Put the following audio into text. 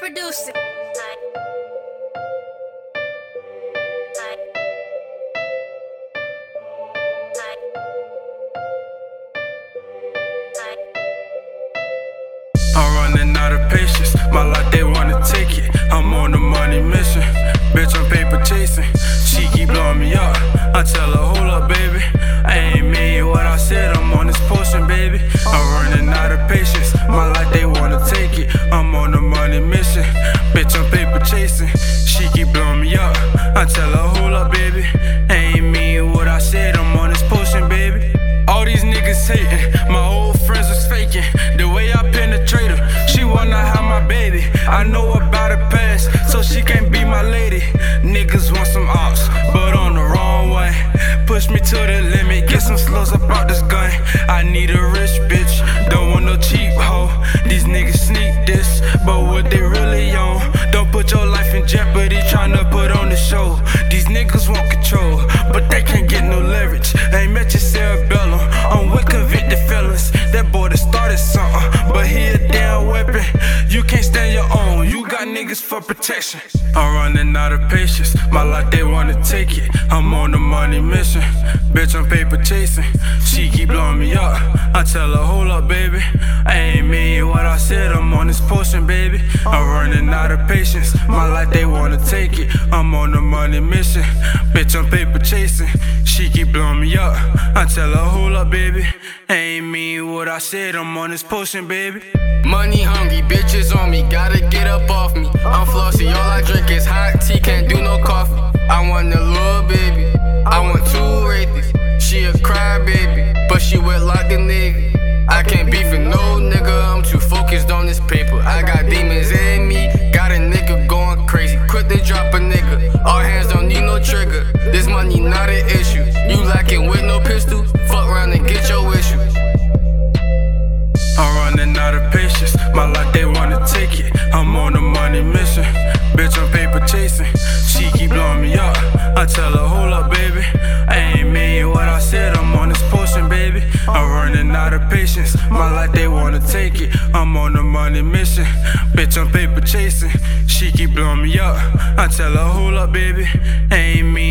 producer. I'm running out of patience. My life, they wanna take it. I'm on a money mission. Bitch, I'm paper chasing. She keep blowing me up. I tell her, She keep blowing me up. I tell her, hold up, baby. Ain't mean what I said. I'm on this potion, baby. All these niggas hating. My old friends was faking. The way I penetrate her, she wanna have my baby. I know about her past, so she can't be my lady. Niggas want some ops, but on the wrong way. Push me to the limit, get some slows about this gun. I need a You can't stand your own. You got niggas for protection. I'm running out of patience. My life they wanna take it. I'm on a money mission. Bitch, I'm paper chasing. She keep blowing me up. I tell her, hold up, baby. I ain't mean said. I'm on this potion, baby. I'm running out of patience. My life they wanna take it. I'm on a money mission. Bitch, I'm paper chasing. She keep blowing me up. I tell her, hold up, baby. Ain't mean what I said. I'm on this potion, baby. Money hungry, bitches on me, gotta get up off me. I'm flossy, all I drink is hot tea, can't do no coffee. I want a little baby, I want two rapists. She a crybaby, but she wet like a nigga. I can't beef with no nigga, I'm paper. I got demons in me, got a nigga going crazy. Quick to drop a nigga, all hands don't need no trigger. This money not an issue. You lacking with no pistol, fuck around and get your issue. I'm running out of patience. My life, they wanna take it. I'm on a money mission. Bitch, I'm paper chasing. I'm running out of patience. My life, they wanna take it. I'm on a money mission. Bitch, I'm paper chasing. She keep blowing me up. I tell her, hold up, baby. Ain't mean